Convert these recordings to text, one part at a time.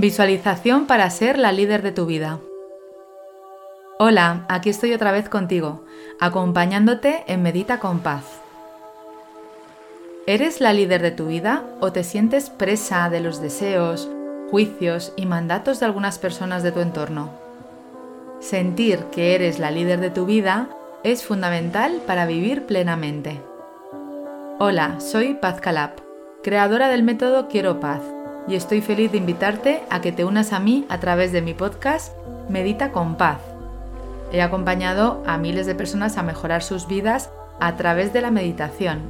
Visualización para ser la líder de tu vida. Hola, aquí estoy otra vez contigo, acompañándote en Medita con Paz. ¿Eres la líder de tu vida o te sientes presa de los deseos, juicios y mandatos de algunas personas de tu entorno? Sentir que eres la líder de tu vida es fundamental para vivir plenamente. Hola, soy Paz Calab, creadora del método Quiero Paz y estoy feliz de invitarte a que te unas a mí a través de mi podcast Medita con Paz. He acompañado a miles de personas a mejorar sus vidas a través de la meditación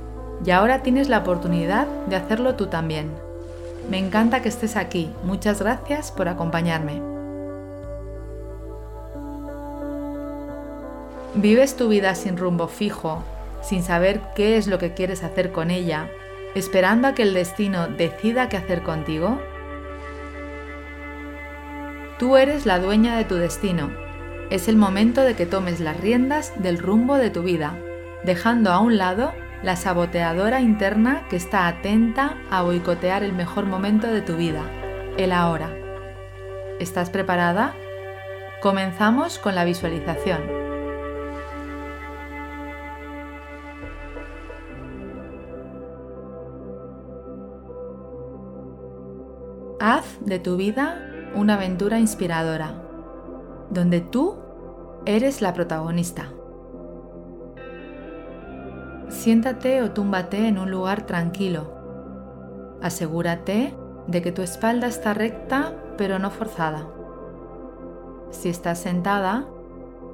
y ahora tienes la oportunidad de hacerlo tú también. Me encanta que estés aquí, muchas gracias por acompañarme. ¿Vives tu vida sin rumbo fijo, sin saber qué es lo que quieres hacer con ella esperando a que el destino decida qué hacer contigo? Tú eres la dueña de tu destino. Es el momento de que tomes las riendas del rumbo de tu vida, dejando a un lado la saboteadora interna que está atenta a boicotear el mejor momento de tu vida, el ahora. ¿Estás preparada? Comenzamos con la visualización. Haz de tu vida una aventura inspiradora, donde tú eres la protagonista. Siéntate o túmbate en un lugar tranquilo. Asegúrate de que tu espalda está recta pero no forzada. Si estás sentada,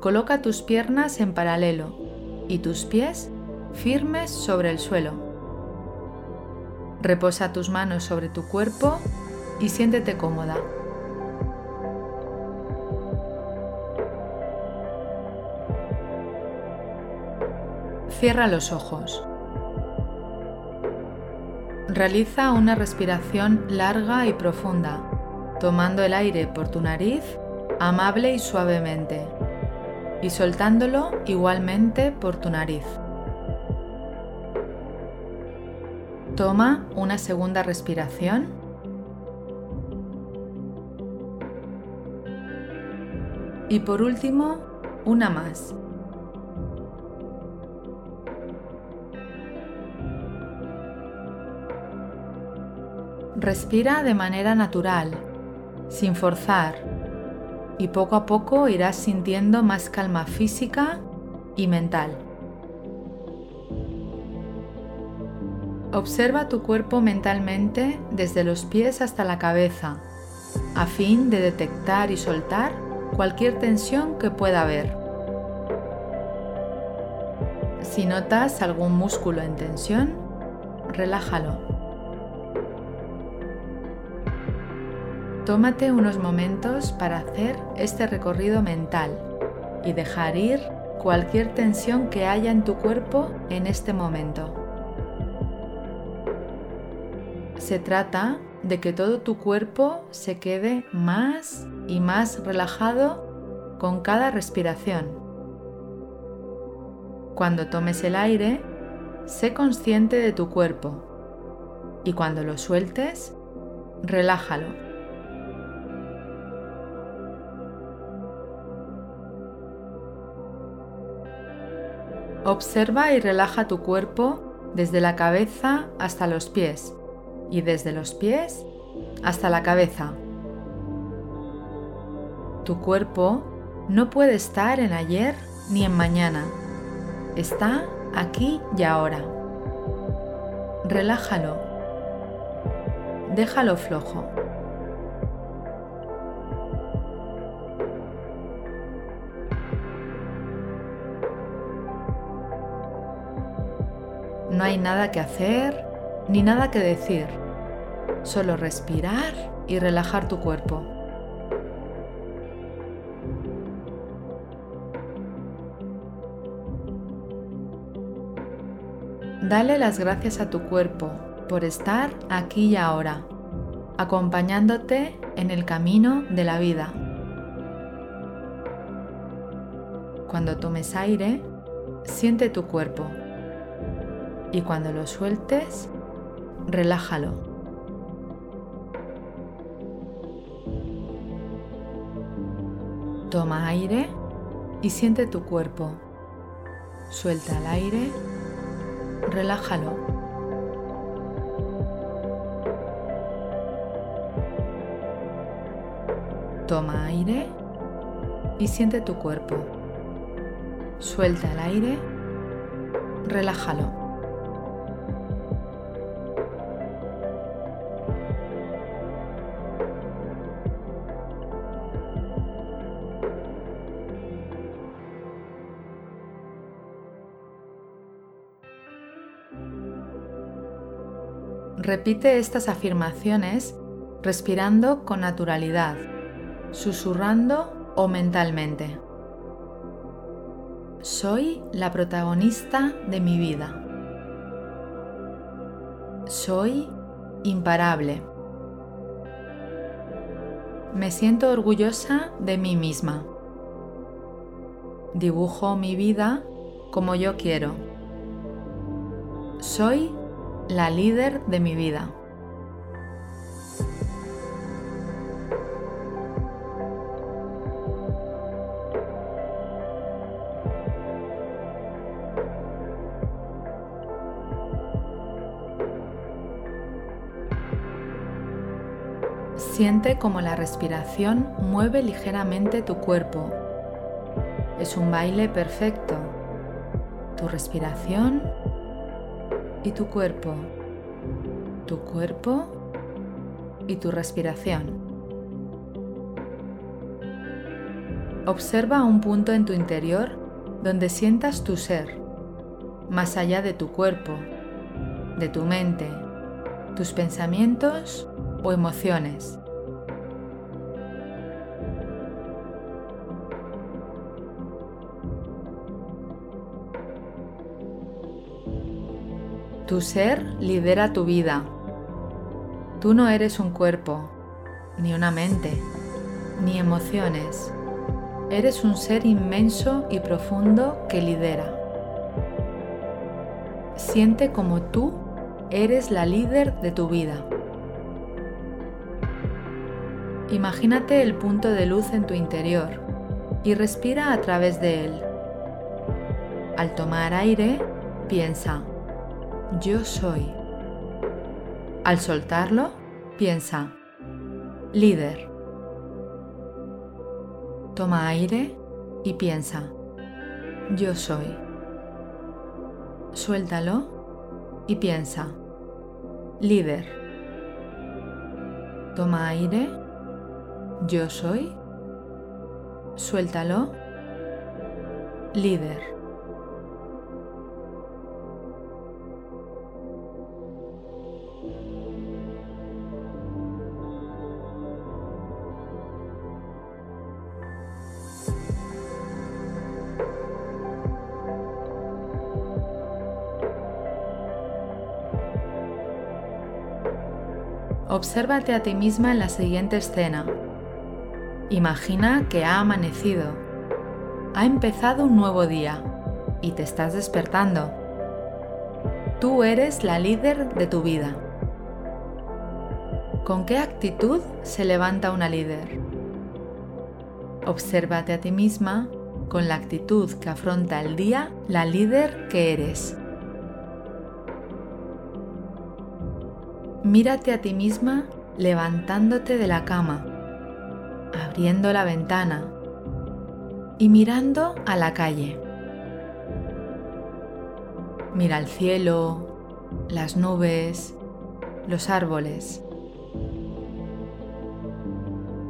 coloca tus piernas en paralelo y tus pies firmes sobre el suelo. Reposa tus manos sobre tu cuerpo y siéntete cómoda. Cierra los ojos. Realiza una respiración larga y profunda, tomando el aire por tu nariz amable y suavemente y soltándolo igualmente por tu nariz. Toma una segunda respiración Y por último, una más. Respira de manera natural, sin forzar, y poco a poco irás sintiendo más calma física y mental. Observa tu cuerpo mentalmente desde los pies hasta la cabeza, a fin de detectar y soltar cualquier tensión que pueda haber. Si notas algún músculo en tensión, relájalo. Tómate unos momentos para hacer este recorrido mental y dejar ir cualquier tensión que haya en tu cuerpo en este momento. Se trata de que todo tu cuerpo se quede más y más relajado con cada respiración. Cuando tomes el aire, sé consciente de tu cuerpo y cuando lo sueltes, relájalo. Observa y relaja tu cuerpo desde la cabeza hasta los pies y desde los pies hasta la cabeza. Tu cuerpo no puede estar en ayer ni en mañana. Está aquí y ahora. Relájalo. Déjalo flojo. No hay nada que hacer ni nada que decir, solo respirar y relajar tu cuerpo. Dale las gracias a tu cuerpo por estar aquí y ahora, acompañándote en el camino de la vida. Cuando tomes aire, siente tu cuerpo y cuando lo sueltes, relájalo. Toma aire y siente tu cuerpo. Suelta el aire, relájalo. Toma aire y siente tu cuerpo. Suelta el aire, relájalo. Repite estas afirmaciones respirando con naturalidad, susurrando o mentalmente. Soy la protagonista de mi vida. Soy imparable. Me siento orgullosa de mí misma. Dibujo mi vida como yo quiero. Soy la líder de mi vida. Siente como la respiración mueve ligeramente tu cuerpo. Es un baile perfecto. Tu respiración y tu cuerpo, tu cuerpo y tu respiración. Observa un punto en tu interior donde sientas tu ser, más allá de tu cuerpo, de tu mente, tus pensamientos o emociones. Tu ser lidera tu vida. Tú no eres un cuerpo, ni una mente, ni emociones. Eres un ser inmenso y profundo que lidera. Siente como tú eres la líder de tu vida. Imagínate el punto de luz en tu interior y respira a través de él. Al tomar aire, piensa, yo soy. Al soltarlo, piensa, líder. Toma aire y piensa, yo soy. Suéltalo y piensa, líder. Toma aire, yo soy. Suéltalo, líder. Obsérvate a ti misma en la siguiente escena. Imagina que ha amanecido. Ha empezado un nuevo día y te estás despertando. Tú eres la líder de tu vida. ¿Con qué actitud se levanta una líder? Obsérvate a ti misma con la actitud que afronta el día la líder que eres. Mírate a ti misma levantándote de la cama, abriendo la ventana y mirando a la calle. Mira el cielo, las nubes, los árboles.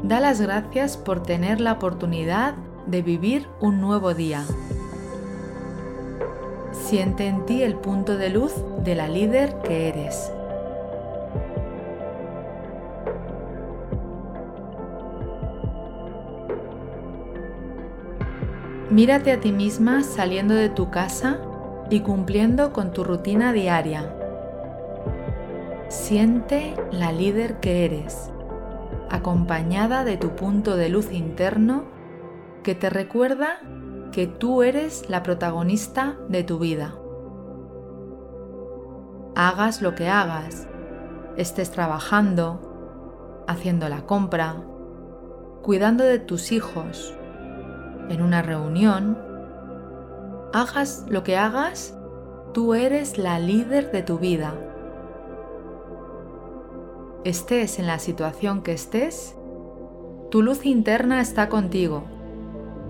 Da las gracias por tener la oportunidad de vivir un nuevo día. Siente en ti el punto de luz de la líder que eres. Mírate a ti misma saliendo de tu casa y cumpliendo con tu rutina diaria. Siente la líder que eres, acompañada de tu punto de luz interno que te recuerda que tú eres la protagonista de tu vida. Hagas lo que hagas, estés trabajando, haciendo la compra, cuidando de tus hijos en una reunión, hagas lo que hagas, tú eres la líder de tu vida. Estés en la situación que estés, tu luz interna está contigo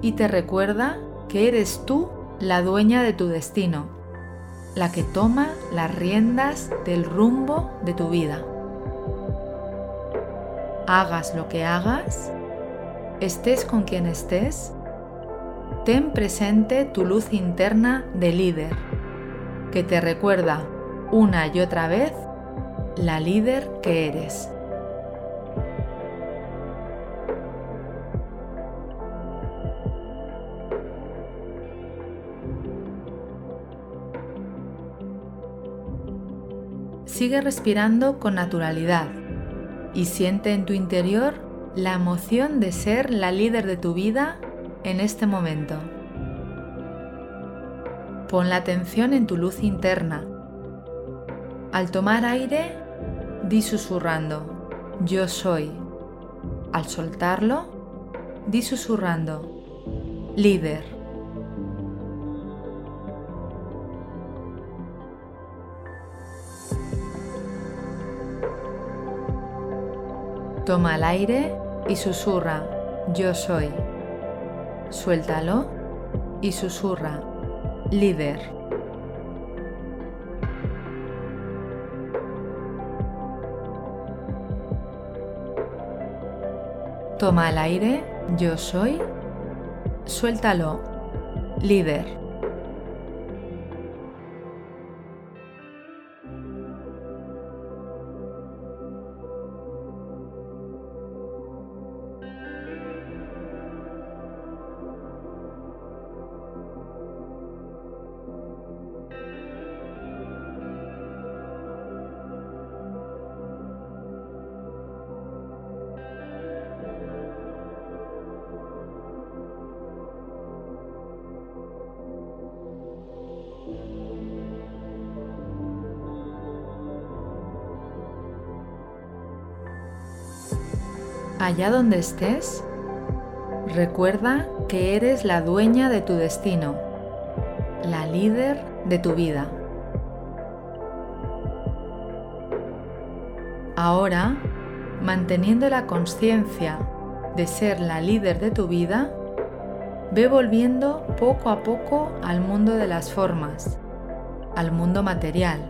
y te recuerda que eres tú la dueña de tu destino, la que toma las riendas del rumbo de tu vida. Hagas lo que hagas, estés con quien estés, ten presente tu luz interna de líder, que te recuerda una y otra vez la líder que eres. Sigue respirando con naturalidad y siente en tu interior la emoción de ser la líder de tu vida en este momento. Pon la atención en tu luz interna. Al tomar aire, di susurrando, yo soy. Al soltarlo, di susurrando, líder. Toma el aire y susurra, yo soy. Suéltalo y susurra, líder. Toma el aire, yo soy. Suéltalo, líder. Allá donde estés, recuerda que eres la dueña de tu destino, la líder de tu vida. Ahora, manteniendo la conciencia de ser la líder de tu vida, ve volviendo poco a poco al mundo de las formas, al mundo material,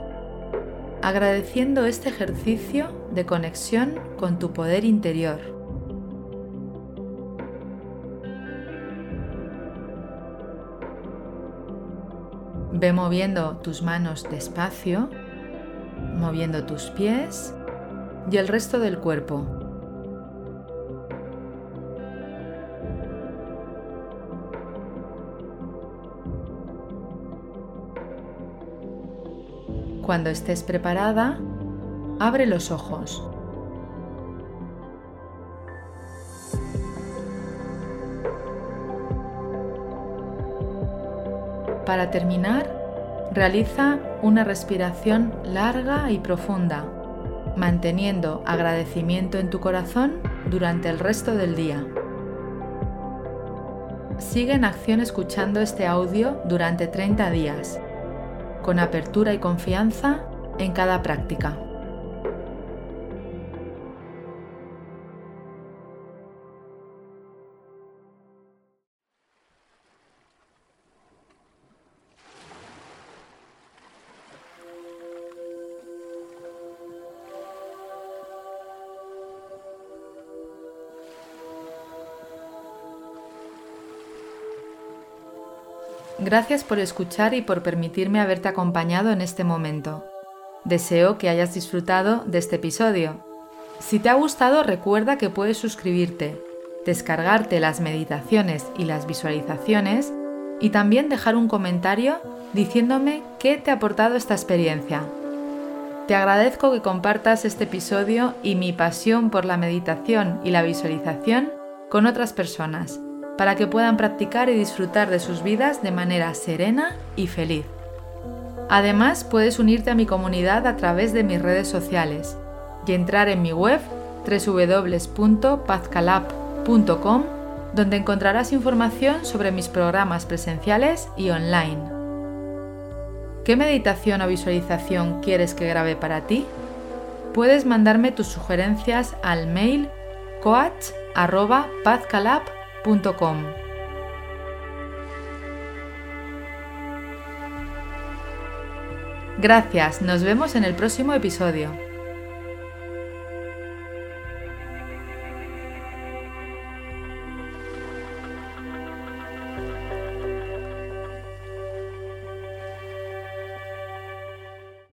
agradeciendo este ejercicio de conexión con tu poder interior. Ve moviendo tus manos despacio, moviendo tus pies y el resto del cuerpo. Cuando estés preparada, abre los ojos. Para terminar, realiza una respiración larga y profunda, manteniendo agradecimiento en tu corazón durante el resto del día. Sigue en acción escuchando este audio durante 30 días, con apertura y confianza en cada práctica. Gracias por escuchar y por permitirme haberte acompañado en este momento. Deseo que hayas disfrutado de este episodio. Si te ha gustado recuerda que puedes suscribirte, descargarte las meditaciones y las visualizaciones y también dejar un comentario diciéndome qué te ha aportado esta experiencia. Te agradezco que compartas este episodio y mi pasión por la meditación y la visualización con otras personas para que puedan practicar y disfrutar de sus vidas de manera serena y feliz. Además, puedes unirte a mi comunidad a través de mis redes sociales y entrar en mi web www.pazcalab.com donde encontrarás información sobre mis programas presenciales y online. ¿Qué meditación o visualización quieres que grabe para ti? Puedes mandarme tus sugerencias al mail coach.pazcalab.com Gracias, nos vemos en el próximo episodio.